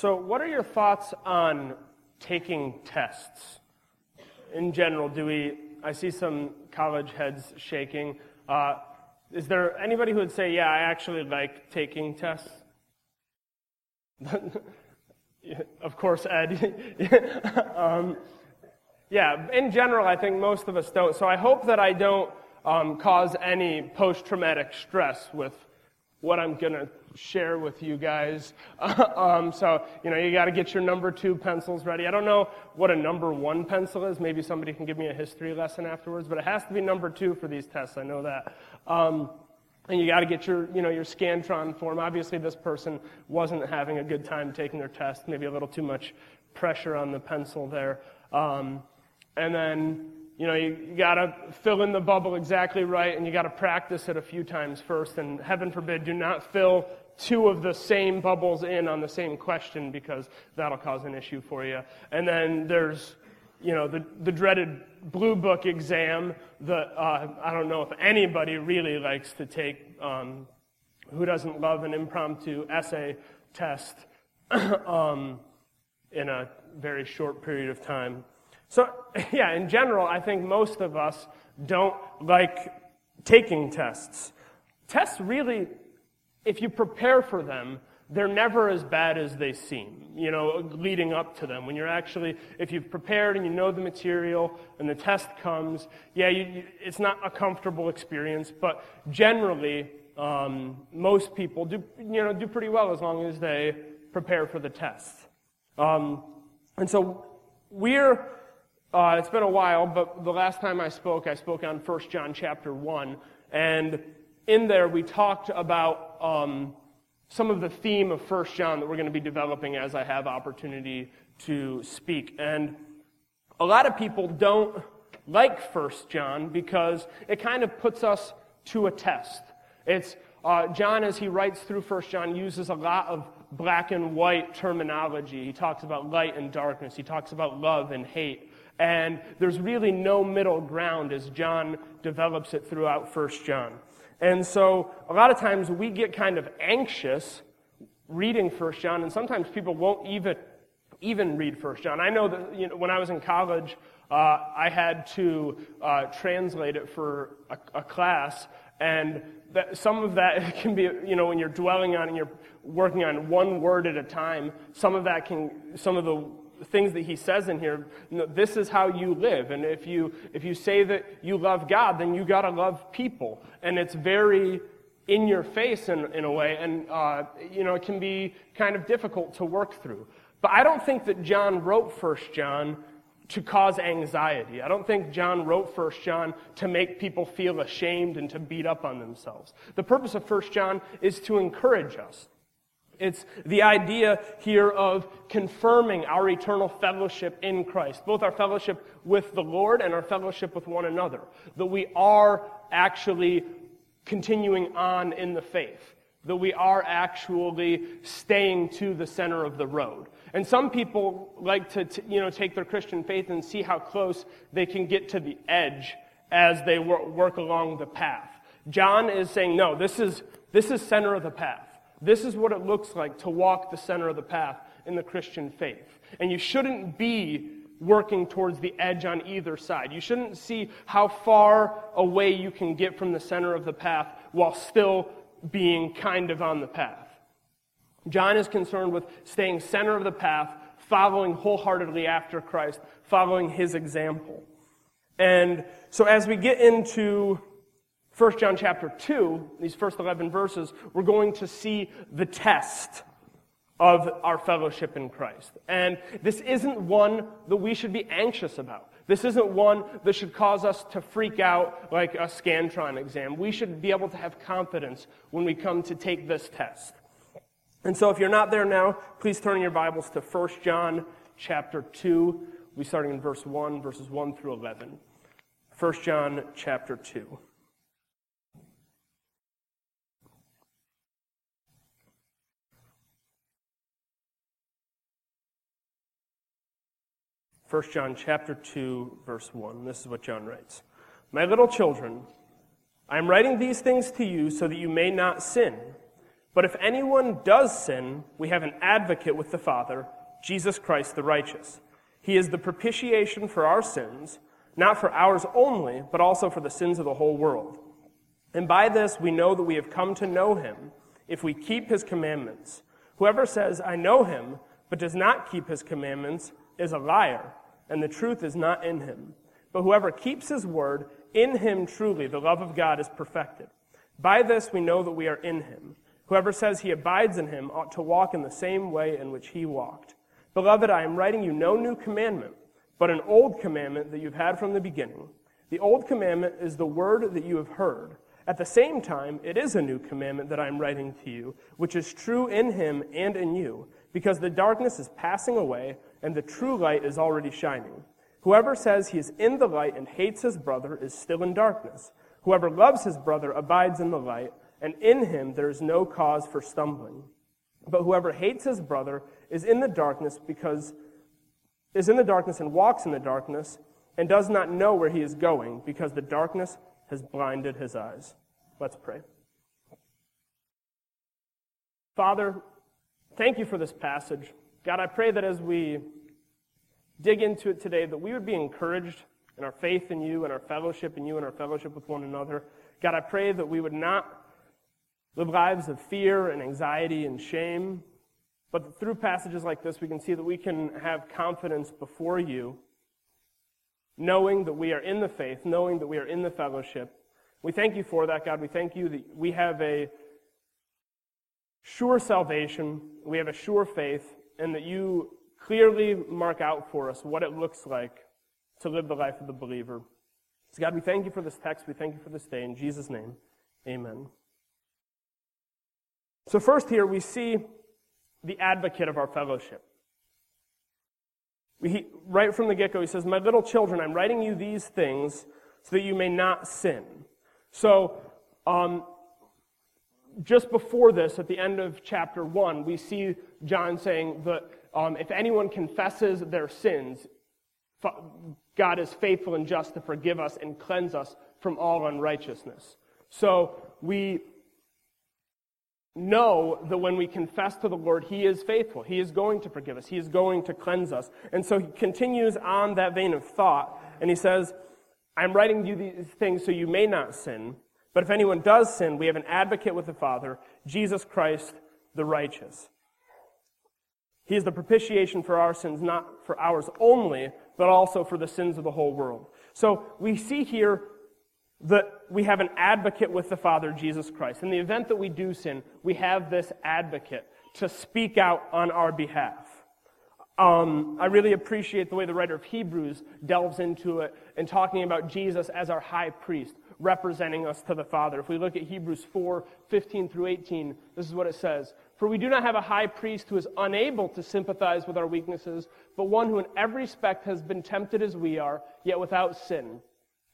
So, what are your thoughts on taking tests? In general, do we? I see some college heads shaking. Uh, is there anybody who would say, "Yeah, I actually like taking tests"? of course, Ed. um, yeah, in general, I think most of us don't. So I hope that I don't um, cause any post traumatic stress with what I'm going to share with you guys. um, so, you know, you got to get your number two pencils ready. I don't know what a number one pencil is. Maybe somebody can give me a history lesson afterwards, but it has to be number two for these tests. I know that. Um, and you got to get your, you know, your Scantron form. Obviously, this person wasn't having a good time taking their test. Maybe a little too much pressure on the pencil there. Um, and then, you know, you, you got to fill in the bubble exactly right, and you got to practice it a few times first. And heaven forbid, do not fill two of the same bubbles in on the same question because that'll cause an issue for you. And then there's, you know, the, the dreaded blue book exam that uh, I don't know if anybody really likes to take. Um, who doesn't love an impromptu essay test um, in a very short period of time? So, yeah, in general, I think most of us don't like taking tests. Tests really, if you prepare for them, they're never as bad as they seem, you know, leading up to them. When you're actually, if you've prepared and you know the material and the test comes, yeah, you, you, it's not a comfortable experience, but generally, um, most people do, you know, do pretty well as long as they prepare for the test. Um, and so we're uh, it's been a while, but the last time I spoke, I spoke on 1 John chapter 1. And in there, we talked about um, some of the theme of First John that we're going to be developing as I have opportunity to speak. And a lot of people don't like First John because it kind of puts us to a test. It's uh, John, as he writes through First John, uses a lot of black and white terminology. He talks about light and darkness. He talks about love and hate. And there's really no middle ground as John develops it throughout First John. And so a lot of times we get kind of anxious reading First John, and sometimes people won't even, even read First John. I know that you know, when I was in college, uh, I had to uh, translate it for a, a class, and that, some of that can be, you know, when you're dwelling on and you're working on one word at a time, some of that can, some of the things that he says in here this is how you live. And if you if you say that you love god then you got to love people. And it's very in your face in, in a way. And uh, you know it can be kind of difficult to work through. But i don't think that john wrote first john to cause anxiety. I don't think john wrote first john to make people feel ashamed and to beat up on themselves. The purpose of first john is to encourage us it's the idea here of confirming our eternal fellowship in Christ, both our fellowship with the Lord and our fellowship with one another. That we are actually continuing on in the faith, that we are actually staying to the center of the road. And some people like to, you know, take their Christian faith and see how close they can get to the edge as they work along the path. John is saying, no, this is, this is center of the path. This is what it looks like to walk the center of the path in the Christian faith. And you shouldn't be working towards the edge on either side. You shouldn't see how far away you can get from the center of the path while still being kind of on the path. John is concerned with staying center of the path, following wholeheartedly after Christ, following his example. And so as we get into 1 John chapter 2, these first 11 verses, we're going to see the test of our fellowship in Christ. And this isn't one that we should be anxious about. This isn't one that should cause us to freak out like a Scantron exam. We should be able to have confidence when we come to take this test. And so if you're not there now, please turn your Bibles to 1 John chapter 2. We're starting in verse 1, verses 1 through 11. 1 John chapter 2. 1 John chapter 2 verse 1. This is what John writes. My little children, I am writing these things to you so that you may not sin. But if anyone does sin, we have an advocate with the Father, Jesus Christ the righteous. He is the propitiation for our sins, not for ours only, but also for the sins of the whole world. And by this we know that we have come to know him, if we keep his commandments. Whoever says, I know him, but does not keep his commandments, is a liar, and the truth is not in him. But whoever keeps his word, in him truly the love of God is perfected. By this we know that we are in him. Whoever says he abides in him ought to walk in the same way in which he walked. Beloved, I am writing you no new commandment, but an old commandment that you've had from the beginning. The old commandment is the word that you have heard. At the same time, it is a new commandment that I am writing to you, which is true in him and in you, because the darkness is passing away and the true light is already shining. Whoever says he is in the light and hates his brother is still in darkness. Whoever loves his brother abides in the light and in him there is no cause for stumbling. But whoever hates his brother is in the darkness because is in the darkness and walks in the darkness and does not know where he is going because the darkness has blinded his eyes. Let's pray. Father, thank you for this passage. God, I pray that as we dig into it today, that we would be encouraged in our faith in you and our fellowship in you and our fellowship with one another. God, I pray that we would not live lives of fear and anxiety and shame. But through passages like this, we can see that we can have confidence before you, knowing that we are in the faith, knowing that we are in the fellowship. We thank you for that, God. We thank you that we have a sure salvation, we have a sure faith, and that you clearly mark out for us what it looks like to live the life of the believer. So, God, we thank you for this text. We thank you for this day. In Jesus' name, amen. So, first, here we see the advocate of our fellowship. Right from the get go, he says, My little children, I'm writing you these things so that you may not sin. So, um, just before this, at the end of chapter 1, we see John saying that um, if anyone confesses their sins, God is faithful and just to forgive us and cleanse us from all unrighteousness. So we know that when we confess to the Lord, He is faithful. He is going to forgive us. He is going to cleanse us. And so he continues on that vein of thought, and he says, I'm writing you these things so you may not sin. But if anyone does sin, we have an advocate with the Father, Jesus Christ the righteous. He is the propitiation for our sins, not for ours only, but also for the sins of the whole world. So we see here that we have an advocate with the Father, Jesus Christ. In the event that we do sin, we have this advocate to speak out on our behalf. Um, I really appreciate the way the writer of Hebrews delves into it and talking about Jesus as our high priest, representing us to the Father. If we look at Hebrews 4 15 through 18, this is what it says. For we do not have a high priest who is unable to sympathize with our weaknesses, but one who in every respect has been tempted as we are, yet without sin.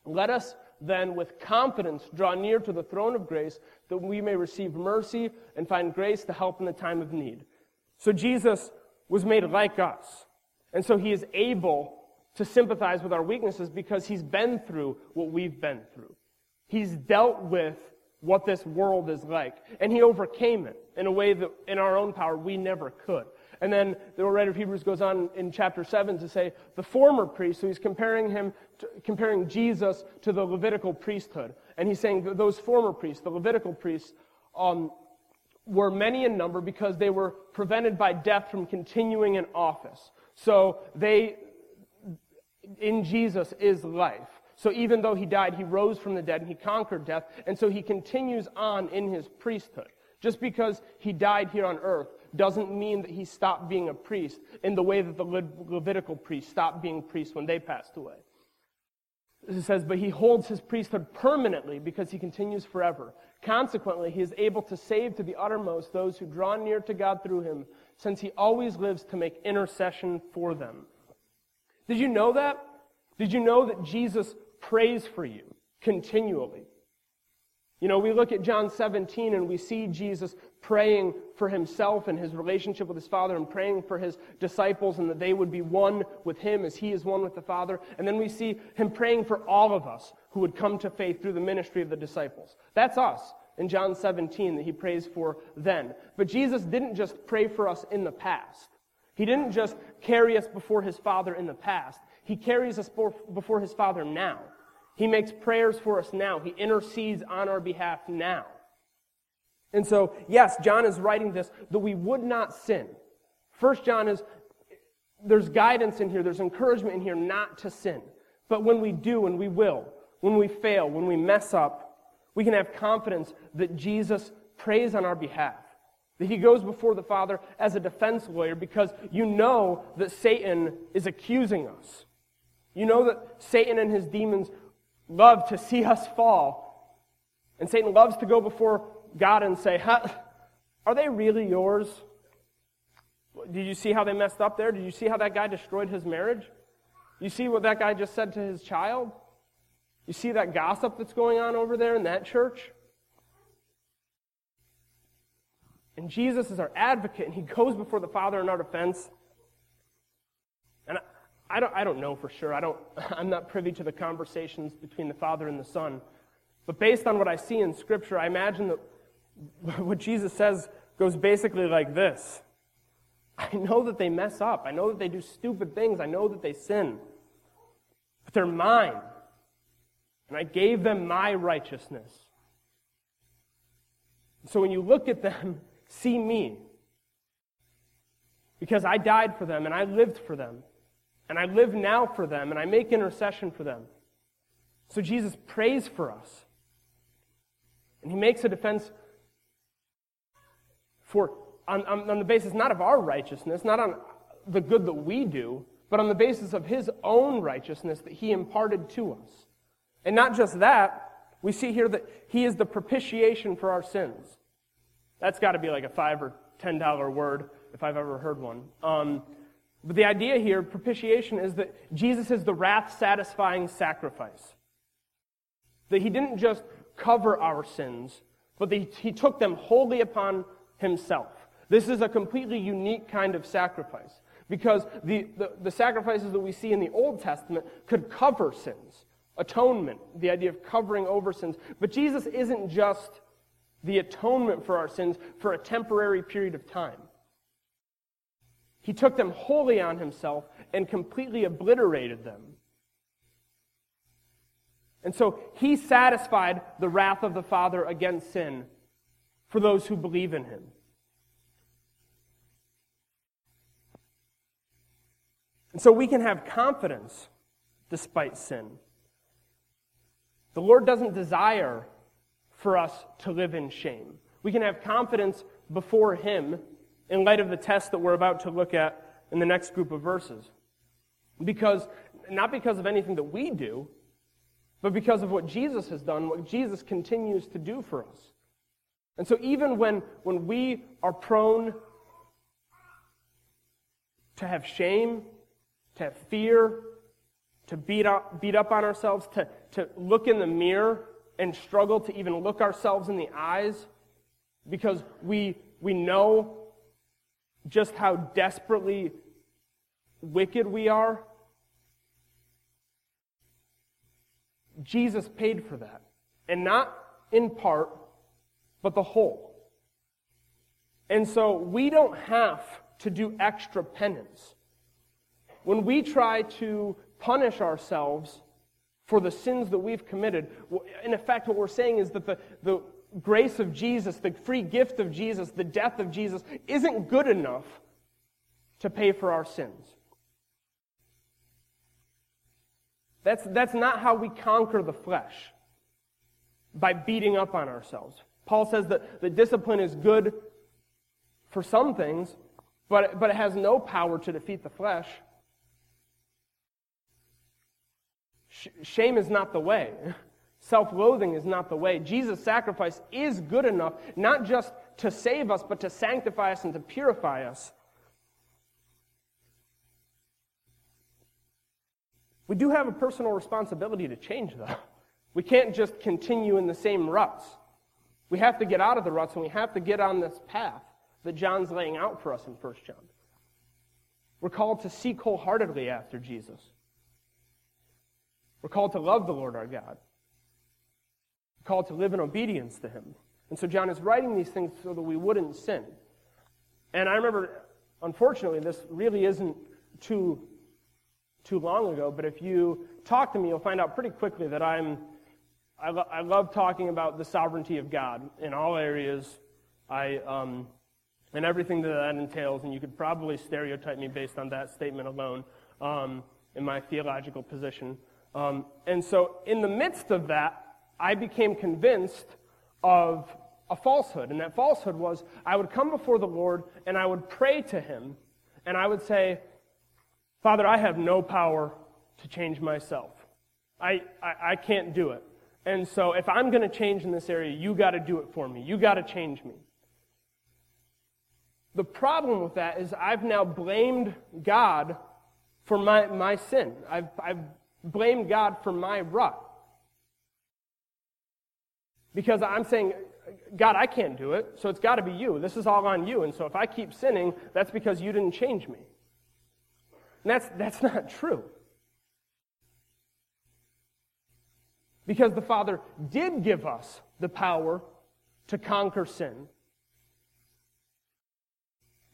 Let us then with confidence draw near to the throne of grace that we may receive mercy and find grace to help in the time of need. So Jesus was made like us. And so he is able to sympathize with our weaknesses because he's been through what we've been through. He's dealt with what this world is like. And he overcame it in a way that in our own power we never could. And then the writer of Hebrews goes on in chapter 7 to say the former priest, so he's comparing him, to, comparing Jesus to the Levitical priesthood. And he's saying those former priests, the Levitical priests, um, were many in number because they were prevented by death from continuing in office. So they, in Jesus is life. So even though he died, he rose from the dead and he conquered death. And so he continues on in his priesthood. Just because he died here on earth doesn't mean that he stopped being a priest in the way that the Levitical priests stopped being priests when they passed away. It says, but he holds his priesthood permanently because he continues forever. Consequently, he is able to save to the uttermost those who draw near to God through him, since he always lives to make intercession for them. Did you know that? Did you know that Jesus prays for you continually? You know, we look at John 17 and we see Jesus praying for himself and his relationship with his Father and praying for his disciples and that they would be one with him as he is one with the Father. And then we see him praying for all of us who would come to faith through the ministry of the disciples. That's us. in John 17 that he prays for then. But Jesus didn't just pray for us in the past. He didn't just carry us before his Father in the past. He carries us before his Father now. He makes prayers for us now. He intercedes on our behalf now. And so, yes, John is writing this that we would not sin. First John is, there's guidance in here, there's encouragement in here not to sin. But when we do, and we will, when we fail, when we mess up, we can have confidence that Jesus prays on our behalf. That he goes before the Father as a defense lawyer because you know that Satan is accusing us. You know that Satan and his demons love to see us fall. And Satan loves to go before God and say, huh, Are they really yours? Did you see how they messed up there? Did you see how that guy destroyed his marriage? You see what that guy just said to his child? You see that gossip that's going on over there in that church? And Jesus is our advocate, and he goes before the Father in our defense. And I, don't, I don't know for sure. I don't, I'm not privy to the conversations between the Father and the Son. But based on what I see in Scripture, I imagine that what Jesus says goes basically like this I know that they mess up. I know that they do stupid things. I know that they sin. But they're mine. And I gave them my righteousness. So when you look at them, see me. Because I died for them and I lived for them. And I live now for them and I make intercession for them. So Jesus prays for us. And he makes a defense for on, on, on the basis not of our righteousness, not on the good that we do, but on the basis of his own righteousness that he imparted to us. And not just that, we see here that he is the propitiation for our sins. That's got to be like a five or ten dollar word if I've ever heard one. Um, but the idea here, propitiation, is that Jesus is the wrath satisfying sacrifice. That he didn't just cover our sins, but that he took them wholly upon himself. This is a completely unique kind of sacrifice because the, the, the, sacrifices that we see in the Old Testament could cover sins. Atonement, the idea of covering over sins. But Jesus isn't just the atonement for our sins for a temporary period of time. He took them wholly on himself and completely obliterated them. And so he satisfied the wrath of the Father against sin for those who believe in him. And so we can have confidence despite sin. The Lord doesn't desire for us to live in shame. We can have confidence before Him in light of the test that we're about to look at in the next group of verses. Because, not because of anything that we do, but because of what Jesus has done, what Jesus continues to do for us. And so even when, when we are prone to have shame, to have fear, to beat up, beat up on ourselves, to, to look in the mirror and struggle to even look ourselves in the eyes because we, we know just how desperately wicked we are. Jesus paid for that. And not in part, but the whole. And so we don't have to do extra penance. When we try to punish ourselves for the sins that we've committed, in effect, what we're saying is that the, the grace of Jesus, the free gift of Jesus, the death of Jesus, isn't good enough to pay for our sins. That's, that's not how we conquer the flesh, by beating up on ourselves. Paul says that the discipline is good for some things, but, but it has no power to defeat the flesh. Shame is not the way. Self loathing is not the way. Jesus' sacrifice is good enough, not just to save us, but to sanctify us and to purify us. We do have a personal responsibility to change, though. We can't just continue in the same ruts. We have to get out of the ruts and we have to get on this path that John's laying out for us in 1 John. We're called to seek wholeheartedly after Jesus. We're called to love the Lord our God. Called to live in obedience to Him. And so John is writing these things so that we wouldn't sin. And I remember, unfortunately, this really isn't too, too long ago, but if you talk to me, you'll find out pretty quickly that I'm, I, lo- I love talking about the sovereignty of God in all areas. I, um, and everything that that entails, and you could probably stereotype me based on that statement alone um, in my theological position. Um, and so, in the midst of that, I became convinced of a falsehood. And that falsehood was I would come before the Lord and I would pray to Him, and I would say, Father, I have no power to change myself. I, I, I can't do it. And so, if I'm going to change in this area, you got to do it for me. You got to change me. The problem with that is I've now blamed God for my, my sin. I've, I've blamed God for my rut. Because I'm saying, God, I can't do it, so it's got to be you. This is all on you. And so if I keep sinning, that's because you didn't change me. And that's, that's not true. Because the Father did give us the power to conquer sin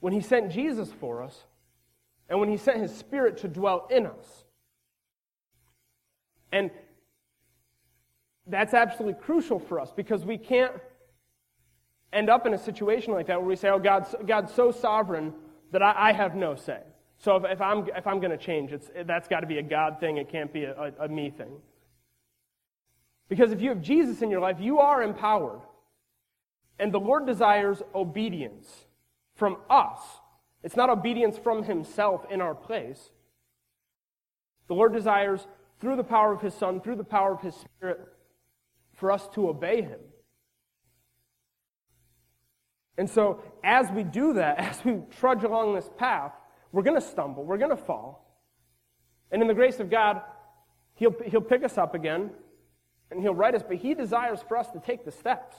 when he sent Jesus for us, and when he sent his Spirit to dwell in us. And that's absolutely crucial for us because we can't end up in a situation like that where we say, oh, God's, God's so sovereign that I, I have no say. So if, if I'm, if I'm going to change, it's, that's got to be a God thing. It can't be a, a, a me thing. Because if you have Jesus in your life, you are empowered. And the Lord desires obedience from us. It's not obedience from himself in our place. The Lord desires, through the power of his Son, through the power of his Spirit, for us to obey him. And so, as we do that, as we trudge along this path, we're going to stumble, we're going to fall. And in the grace of God, he'll, he'll pick us up again and He'll right us, but He desires for us to take the steps.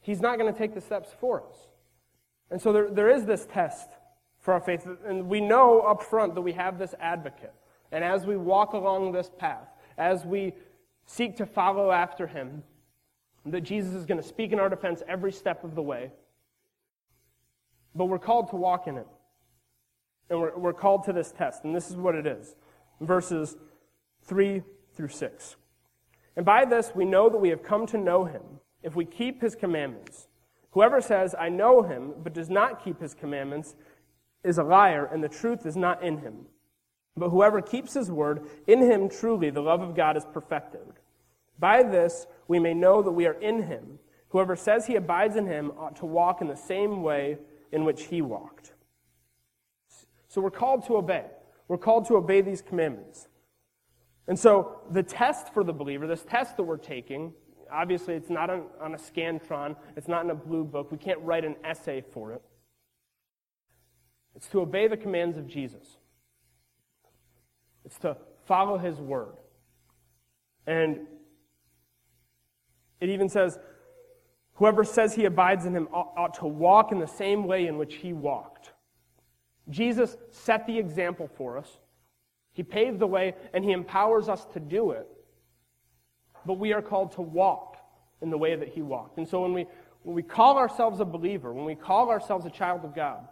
He's not going to take the steps for us. And so there, there is this test for our faith. And we know up front that we have this advocate. And as we walk along this path, as we seek to follow after him, that Jesus is going to speak in our defense every step of the way. But we're called to walk in it. And we're, we're called to this test. And this is what it is verses 3 through 6. And by this we know that we have come to know him if we keep his commandments. Whoever says, I know him, but does not keep his commandments, is a liar, and the truth is not in him. But whoever keeps his word, in him truly the love of God is perfected. By this we may know that we are in him. Whoever says he abides in him ought to walk in the same way in which he walked. So we're called to obey. We're called to obey these commandments. And so the test for the believer, this test that we're taking, Obviously, it's not on, on a Scantron, it's not in a blue book. We can't write an essay for it. It's to obey the commands of Jesus, it's to follow his word. And it even says, Whoever says he abides in him ought, to walk in the same way in which he walked. Jesus set the example for us. He paved the way, and he empowers us to do it but we are called to walk in the way that he walked. And so when we, when we call ourselves a believer, when we call ourselves a child of God,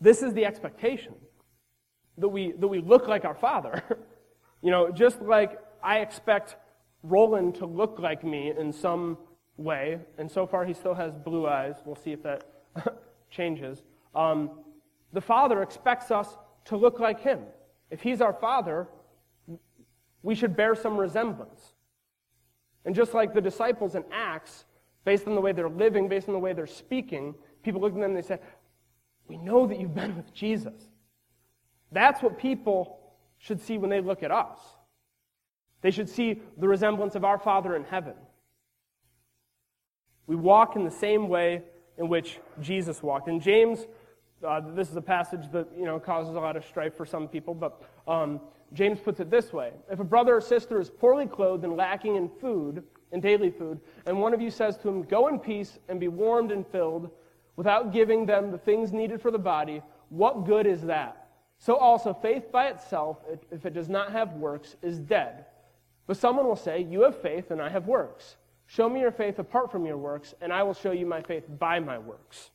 this is the expectation that we, that we look like our Father. you know, just like I expect Roland to look like me in some way, and so far he still has blue eyes. We'll see if that changes. Um, the Father expects us to look like him. If he's our Father, we should bear some resemblance. And just like the disciples in Acts, based on the way they're living, based on the way they're speaking, people look at them and they say, We know that you've been with Jesus. That's what people should see when they look at us. They should see the resemblance of our Father in heaven. We walk in the same way in which Jesus walked. In James, uh, this is a passage that you know causes a lot of strife for some people, but um, James puts it this way If a brother or sister is poorly clothed and lacking in food, in daily food, and one of you says to him, Go in peace and be warmed and filled, without giving them the things needed for the body, what good is that? So also, faith by itself, if it does not have works, is dead. But someone will say, You have faith and I have works. Show me your faith apart from your works, and I will show you my faith by my works.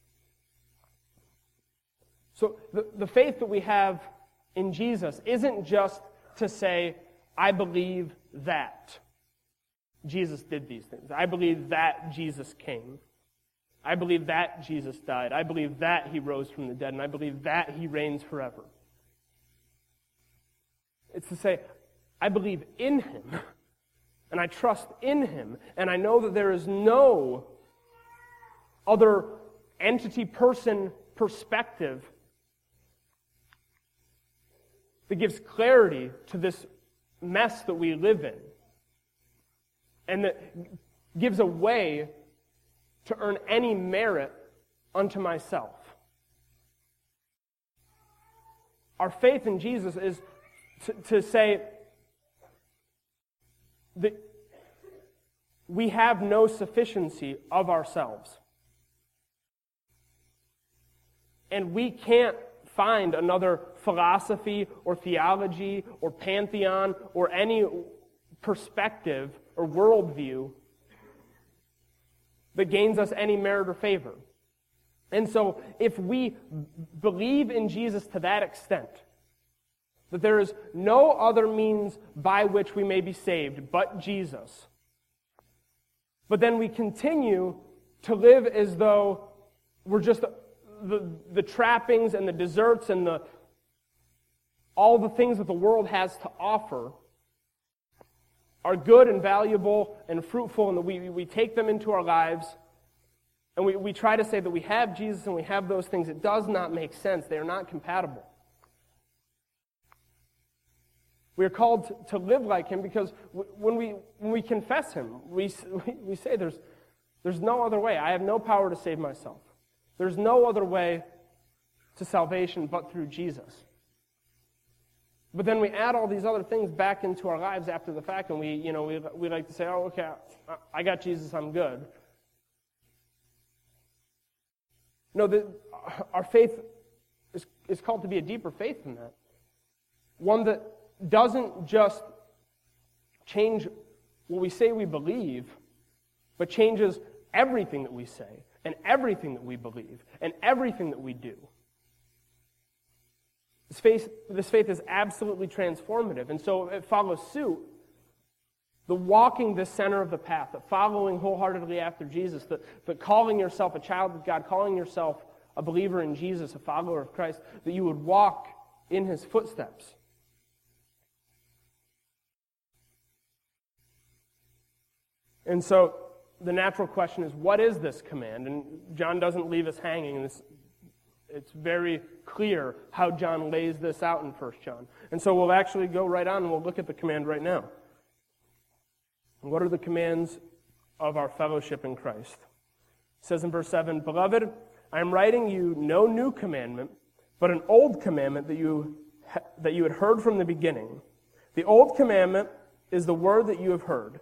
So the, the faith that we have in Jesus isn't just to say, I believe that Jesus did these things. I believe that Jesus came. I believe that Jesus died. I believe that he rose from the dead. And I believe that he reigns forever. It's to say, I believe in him. And I trust in him. And I know that there is no other entity, person, perspective that gives clarity to this mess that we live in. And that gives a way to earn any merit unto myself. Our faith in Jesus is to, to say that we have no sufficiency of ourselves. And we can't find another philosophy or theology or pantheon or any perspective or worldview that gains us any merit or favor. And so, if we believe in Jesus to that extent, that there is no other means by which we may be saved but Jesus, but then we continue to live as though we're just the, the trappings and the desserts and the all the things that the world has to offer are good and valuable and fruitful, and we, we take them into our lives, and we, we try to say that we have Jesus and we have those things. It does not make sense. They are not compatible. We are called to live like him because when we, when we confess him, we, we say there's, there's no other way. I have no power to save myself. There's no other way to salvation but through Jesus. But then we add all these other things back into our lives after the fact, and we, you know, we, we like to say, oh, okay, I got Jesus, I'm good. No, the, our faith is, is called to be a deeper faith than that. One that doesn't just change what we say we believe, but changes everything that we say, and everything that we believe, and everything that we do. This faith, this faith is absolutely transformative. And so it follows suit. The walking the center of the path, the following wholeheartedly after Jesus, the, the calling yourself a child of God, calling yourself a believer in Jesus, a follower of Christ, that you would walk in his footsteps. And so the natural question is, what is this command? And John doesn't leave us hanging. This it's very clear how John lays this out in 1 John. And so we'll actually go right on and we'll look at the command right now. What are the commands of our fellowship in Christ? It says in verse 7 Beloved, I am writing you no new commandment, but an old commandment that you, that you had heard from the beginning. The old commandment is the word that you have heard.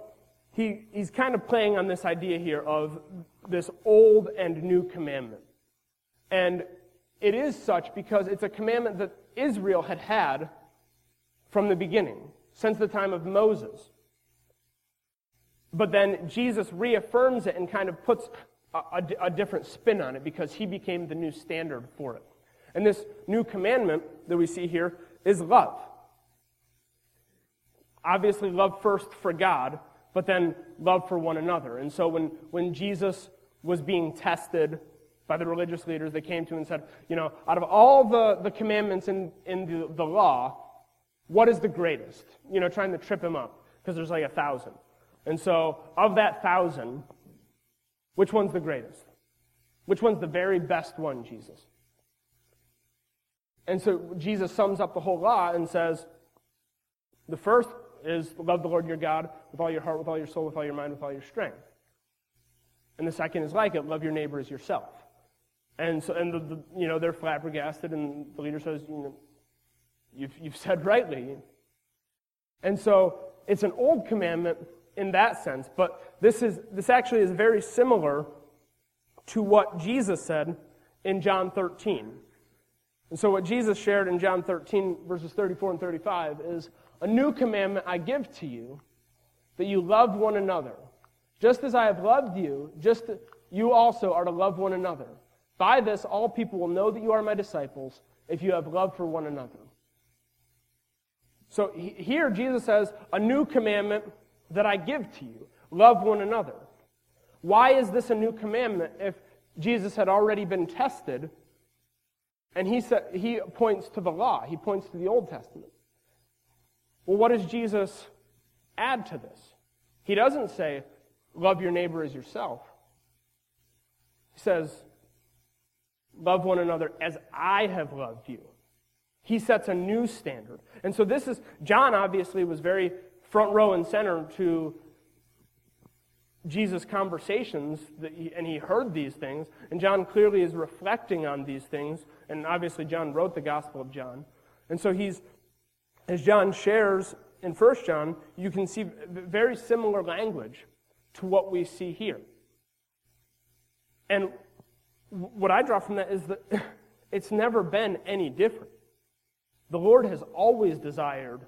he, he's kind of playing on this idea here of this old and new commandment. And it is such because it's a commandment that Israel had had from the beginning, since the time of Moses. But then Jesus reaffirms it and kind of puts a, a, a, different spin on it because he became the new standard for it. And this new commandment that we see here is love. Obviously, love first for God, but then love for one another. And so when, when Jesus was being tested by the religious leaders. They came to him and said, you know, out of all the, the commandments in, in the, the law, what is the greatest? You know, trying to trip him up because there's like a thousand. And so, of that thousand, which one's the greatest? Which one's the very best one, Jesus? And so Jesus sums up the whole law and says, the first is love the Lord your God with all your heart, with all your soul, with all your mind, with all your strength. And the second is like it, love your neighbor as yourself. And so, and the, the, you know, they're flabbergasted, and the leader says, you know, you've, you've said rightly. And so, it's an old commandment in that sense, but this is, this actually is very similar to what Jesus said in John 13. And so, what Jesus shared in John 13, verses 34 and 35, is a new commandment I give to you, that you love one another. Just as I have loved you, just you also are to love one another. By this, all people will know that you are my disciples if you have love for one another. So here, Jesus says, a new commandment that I give to you love one another. Why is this a new commandment if Jesus had already been tested? And he, said, he points to the law, he points to the Old Testament. Well, what does Jesus add to this? He doesn't say, love your neighbor as yourself. He says, love one another as I have loved you. He sets a new standard. And so this is, John obviously was very front row and center to Jesus' conversations, and he heard these things. And John clearly is reflecting on these things. And obviously, John wrote the Gospel of John. And so he's, as John shares in 1 John, you can see very similar language to what we see here. And what I draw from that is that it's never been any different. The Lord has always desired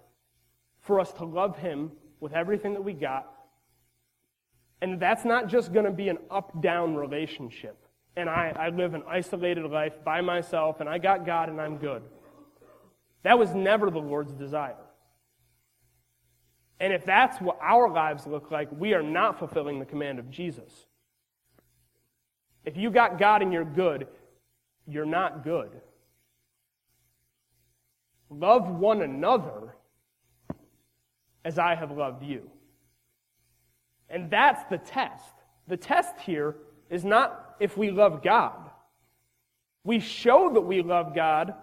for us to love Him with everything that we got. And that's not just going to be an up down relationship. And I, I live an isolated life by myself, and I got God, and I'm good. That was never the Lord's desire. And if that's what our lives look like, we are not fulfilling the command of Jesus. If you got God and you're good, you're not good. Love one another as I have loved you. And that's the test. The test here is not if we love God. We show that we love God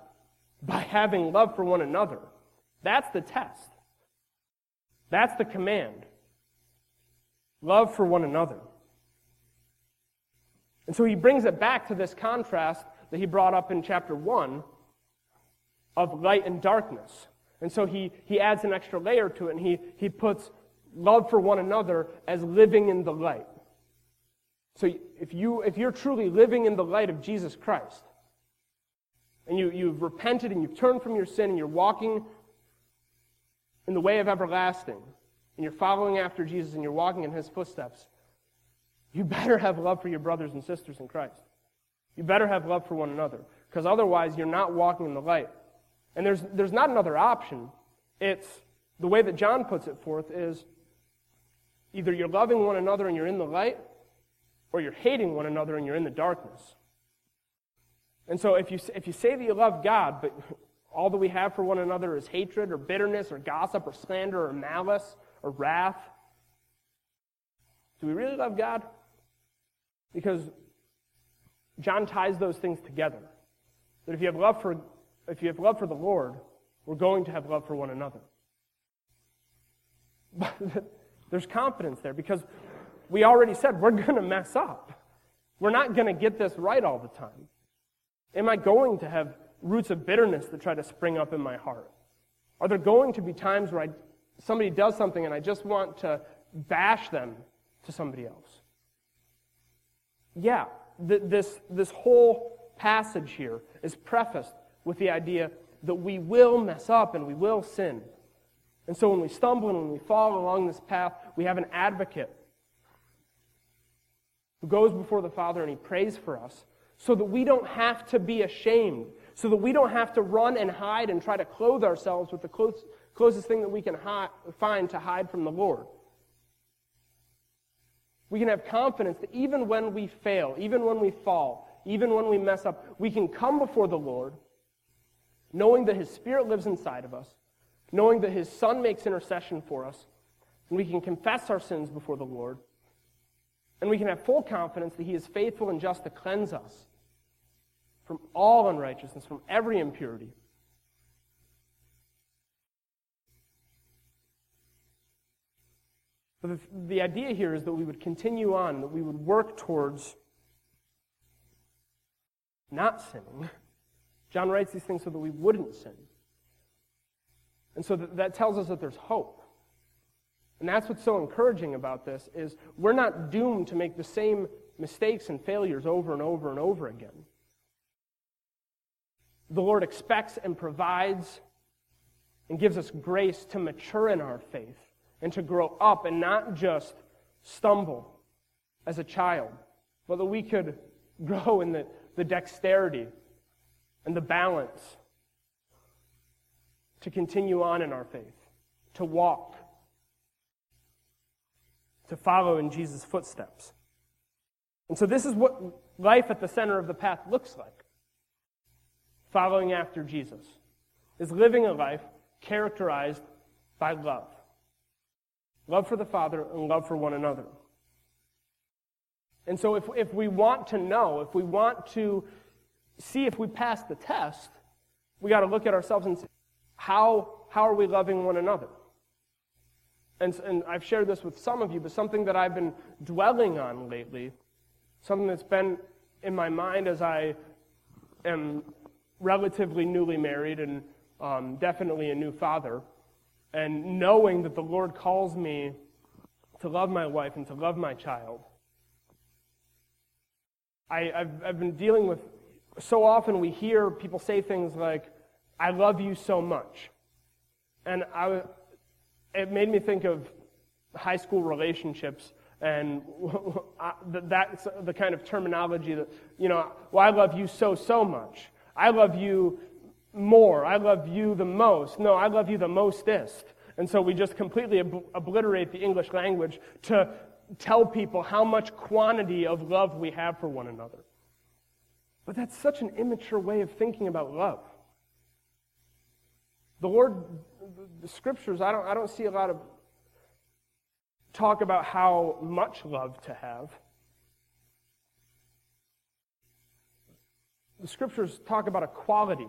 by having love for one another. That's the test. That's the command. Love for one another. And so he brings it back to this contrast that he brought up in chapter 1 of light and darkness. And so he, he adds an extra layer to it and he, he puts love for one another as living in the light. So if, you, if you're truly living in the light of Jesus Christ, and you, you've repented and you've turned from your sin and you're walking in the way of everlasting, and you're following after Jesus and you're walking in his footsteps, you better have love for your brothers and sisters in Christ. You better have love for one another, because otherwise you're not walking in the light. And there's, there's not another option. It's the way that John puts it forth is either you're loving one another and you're in the light, or you're hating one another and you're in the darkness. And so if you, if you say that you love God, but all that we have for one another is hatred or bitterness or gossip or slander or malice or wrath. Do we really love God? Because John ties those things together. That if you have love for, if you have love for the Lord, we're going to have love for one another. But there's confidence there because we already said we're going to mess up. We're not going to get this right all the time. Am I going to have roots of bitterness that try to spring up in my heart? Are there going to be times where I, somebody does something and I just want to bash them to somebody else? Yeah, th- this, this whole passage here is prefaced with the idea that we will mess up and we will sin. And so when we stumble and when we fall along this path, we have an advocate who goes before the Father and he prays for us so that we don't have to be ashamed so that we don't have to run and hide and try to clothe ourselves with the close, closest thing that we can hi- find to hide from the Lord. We can have confidence that even when we fail, even when we fall, even when we mess up, we can come before the Lord knowing that His Spirit lives inside of us, knowing that His Son makes intercession for us, and we can confess our sins before the Lord, and we can have full confidence that He is faithful and just to cleanse us from all unrighteousness, from every impurity. But the, the idea here is that we would continue on, that we would work towards not sinning. John writes these things so that we wouldn't sin. And so that tells us that there's hope. And that's what's so encouraging about this is we're not doomed to make the same mistakes and failures over and over and over again. The Lord expects and provides and gives us grace to mature in our faith and to grow up and not just stumble as a child, but that we could grow in the, the dexterity and the balance to continue on in our faith, to walk, to follow in Jesus' footsteps. And so, this is what life at the center of the path looks like following after Jesus, is living a life characterized by love love for the Father and love for one another. And so, if, if we want to know, if we want to see if we pass the test, we got to look at ourselves and say, how, how are we loving one another? And, and I've shared this with some of you, but something that I've been dwelling on lately, something that's been in my mind as I am relatively newly married and um, definitely a new father, and knowing that the Lord calls me to love my wife and to love my child. I, have I've been dealing with, so often we hear people say things like, I love you so much. And I, it made me think of high school relationships and that's the kind of terminology that, you know, well, I love you so, so much. I love you more. I love you the most. No, I love you the mostest. And so we just completely ob- obliterate the English language to tell people how much quantity of love we have for one another. But that's such an immature way of thinking about love. The Lord, the scriptures, I don't, I don't see a lot of talk about how much love to have. The scriptures talk about a quality.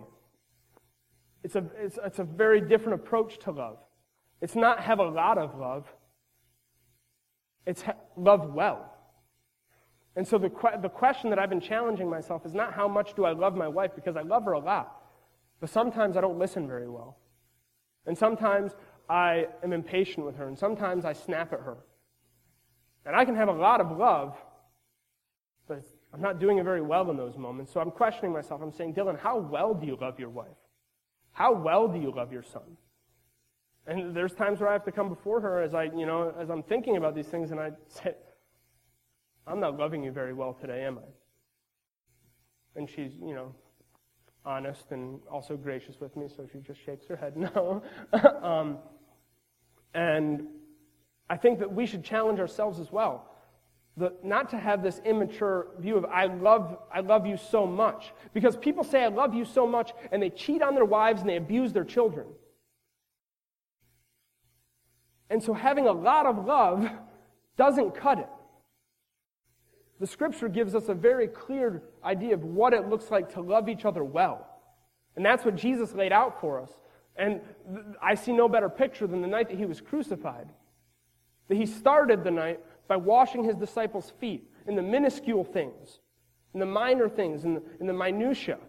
It's a, it's, it's a very different approach to love. It's not have a lot of love, it's ha- love well. And so the, que- the question that I've been challenging myself is not how much do I love my wife, because I love her a lot. But sometimes I don't listen very well. And sometimes I am impatient with her, and sometimes I snap at her. And I can have a lot of love, but I'm not doing it very well in those moments. So I'm questioning myself. I'm saying, Dylan, how well do you love your wife? How well do you love your son? And there's times where I have to come before her as I, you know, as I'm thinking about these things, and I say, I'm not loving you very well today, am I? And she's, you know, honest and also gracious with me, so she just shakes her head no. um, and I think that we should challenge ourselves as well. The, not to have this immature view of I love, I love you so much. Because people say I love you so much and they cheat on their wives and they abuse their children. And so having a lot of love doesn't cut it. The scripture gives us a very clear idea of what it looks like to love each other well. And that's what Jesus laid out for us. And I see no better picture than the night that he was crucified. That he started the night by washing his disciples' feet in the minuscule things, in the minor things, in the, in the minutiae.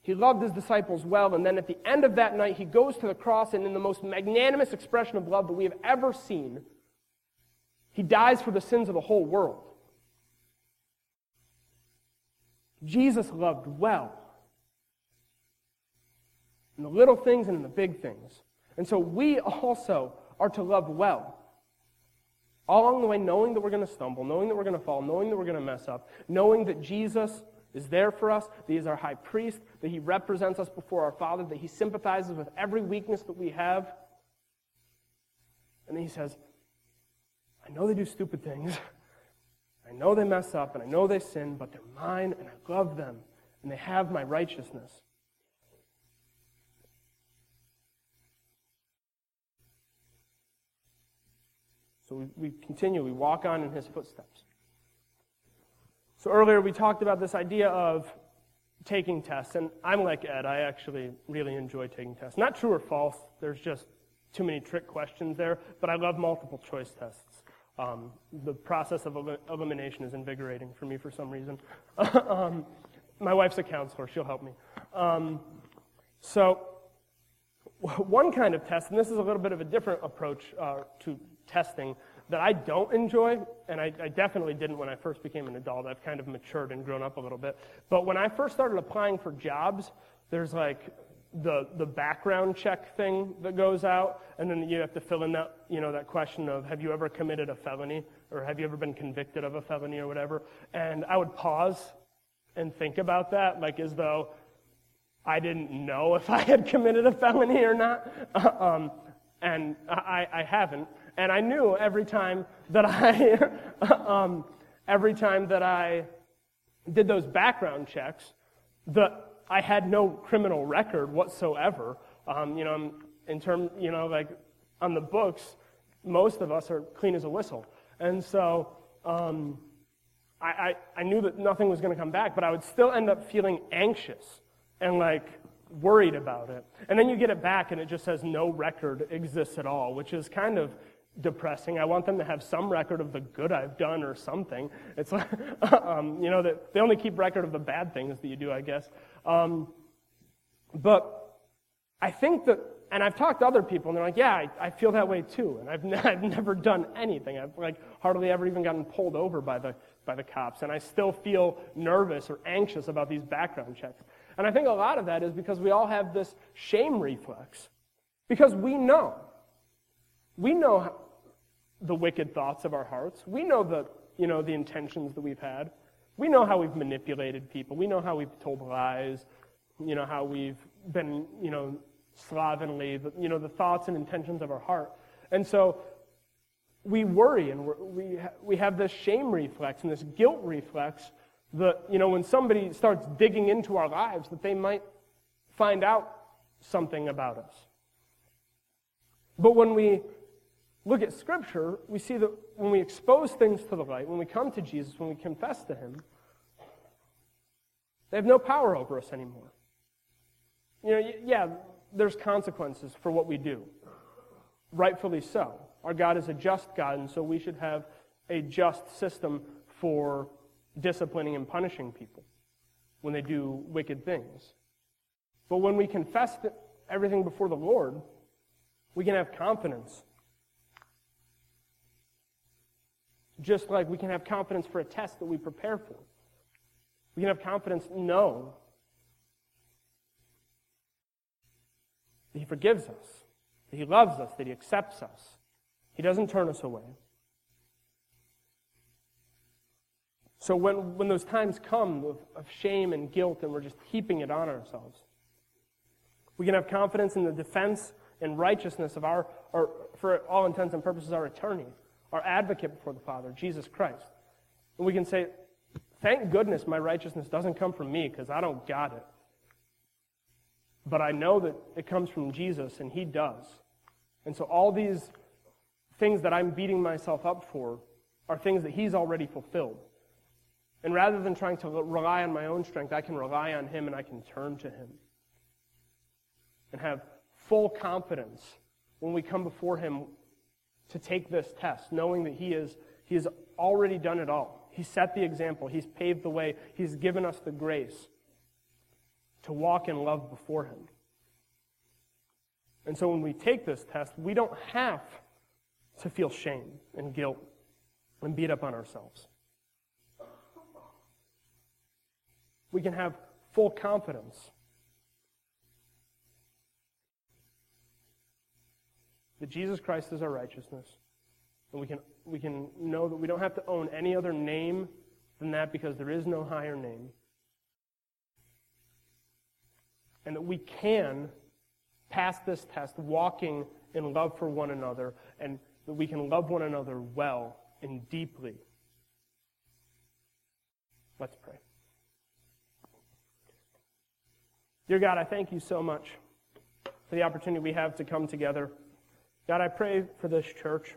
He loved his disciples well, and then at the end of that night, he goes to the cross, and in the most magnanimous expression of love that we have ever seen, he dies for the sins of the whole world. Jesus loved well. In the little things and in the big things. And so we also are to love well. All along the way, knowing that we're going to stumble, knowing that we're going to fall, knowing that we're going to mess up, knowing that Jesus is there for us, that He is our high priest, that He represents us before our Father, that He sympathizes with every weakness that we have. And then He says, I know they do stupid things. I know they mess up and I know they sin, but they're mine and I love them and they have my righteousness. We, we continue, we walk on in his footsteps. So earlier we talked about this idea of taking tests, and I'm like Ed, I actually really enjoy taking tests. Not true or false, there's just too many trick questions there, but I love multiple choice tests. Um, the process of el- elimination is invigorating for me for some reason. um, my wife's a counselor. She'll help me. Um, so, one kind of test, and this is a little bit of a different approach uh, to testing that I don't enjoy, and I, I, definitely didn't when I first became an adult. I've kind of matured and grown up a little bit. But when I first started applying for jobs, there's like the, the background check thing that goes out, and then you have to fill in that, you know, that question of have you ever committed a felony, or have you ever been convicted of a felony, or whatever. And I would pause and think about that, like as though I didn't know if I had committed a felony or not. Um, and I, I haven't. And I knew every time that I, um, every time that I did those background checks, that I had no criminal record whatsoever. Um, you know, in term, you know, like on the books, most of us are clean as a whistle. And so um, I, I, I knew that nothing was going to come back, but I would still end up feeling anxious and like worried about it. And then you get it back and it just says no record exists at all, which is kind of depressing. I want them to have some record of the good I've done or something. It's like, um, you know, that they only keep record of the bad things that you do, I guess. Um, but I think that, and I've talked to other people, and they're like, yeah, I, I feel that way too. And I've, I've never done anything. I've like hardly ever even gotten pulled over by the, by the cops. And I still feel nervous or anxious about these background checks. And I think a lot of that is because we all have this shame reflex. Because we know. We know the wicked thoughts of our hearts. We know the, you know, the intentions that we've had. We know how we've manipulated people. We know how we've told lies. You know, how we've been, you know, slovenly, you know, the thoughts and intentions of our heart. And so we worry and we we have this shame reflex and this guilt reflex that, you know, when somebody starts digging into our lives, that they might find out something about us. But when we look at Scripture, we see that when we expose things to the light, when we come to Jesus, when we confess to Him, they have no power over us anymore. You know, yeah, there's consequences for what we do. Rightfully so. Our God is a just God, and so we should have a just system for disciplining and punishing people when they do wicked things. But when we confess everything before the Lord, we can have confidence Just like we can have confidence for a test that we prepare for. We can have confidence, know that He forgives us, that He loves us, that He accepts us. He doesn't turn us away. So when, when those times come of, of shame and guilt and we're just heaping it on ourselves, we can have confidence in the defense and righteousness of our, or for all intents and purposes, our attorney our advocate before the Father, Jesus Christ. And we can say, thank goodness my righteousness doesn't come from me because I don't got it. But I know that it comes from Jesus and he does. And so all these things that I'm beating myself up for are things that he's already fulfilled. And rather than trying to rely on my own strength, I can rely on him and I can turn to him. And have full confidence when we come before him to take this test, knowing that He, is, he has already done it all. He set the example, He's paved the way, He's given us the grace to walk in love before Him. And so when we take this test, we don't have to feel shame and guilt and beat up on ourselves. We can have full confidence that Jesus Christ is our righteousness. And we can, we can know that we don't have to own any other name than that because there is no higher name. And that we can pass this test walking in love for one another and that we can love one another well and deeply. Let's pray. Dear God, I thank you so much for the opportunity we have to come together. God, I pray for this church.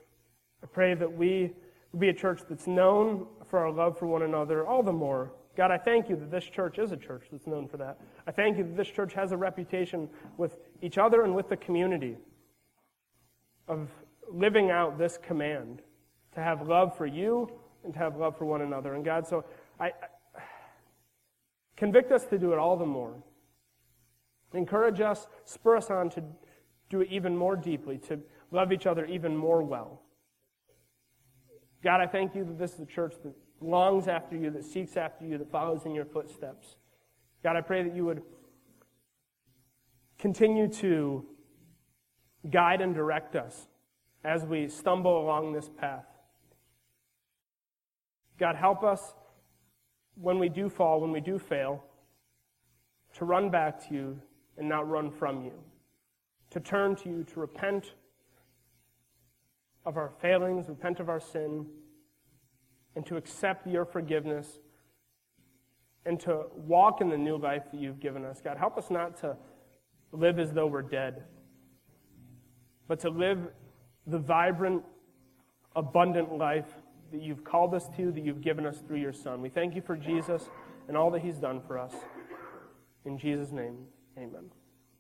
I pray that we be a church that's known for our love for one another all the more. God, I thank you that this church is a church that's known for that. I thank you that this church has a reputation with each other and with the community of living out this command to have love for you and to have love for one another. And God, so I, Convict us to do it all the more. Encourage us, spur us on to do it even more deeply, to love each other even more well. God, I thank you that this is a church that longs after you, that seeks after you, that follows in your footsteps. God, I pray that you would continue to guide and direct us as we stumble along this path. God, help us when we do fall, when we do fail, to run back to you and not run from you, to turn to you, to repent of our failings, repent of our sin, and to accept your forgiveness and to walk in the new life that you've given us. God, help us not to live as though we're dead, but to live the vibrant, abundant life that you've called us to, that you've given us through your Son. We thank you for Jesus and all that he's done for us. In Jesus' name, amen.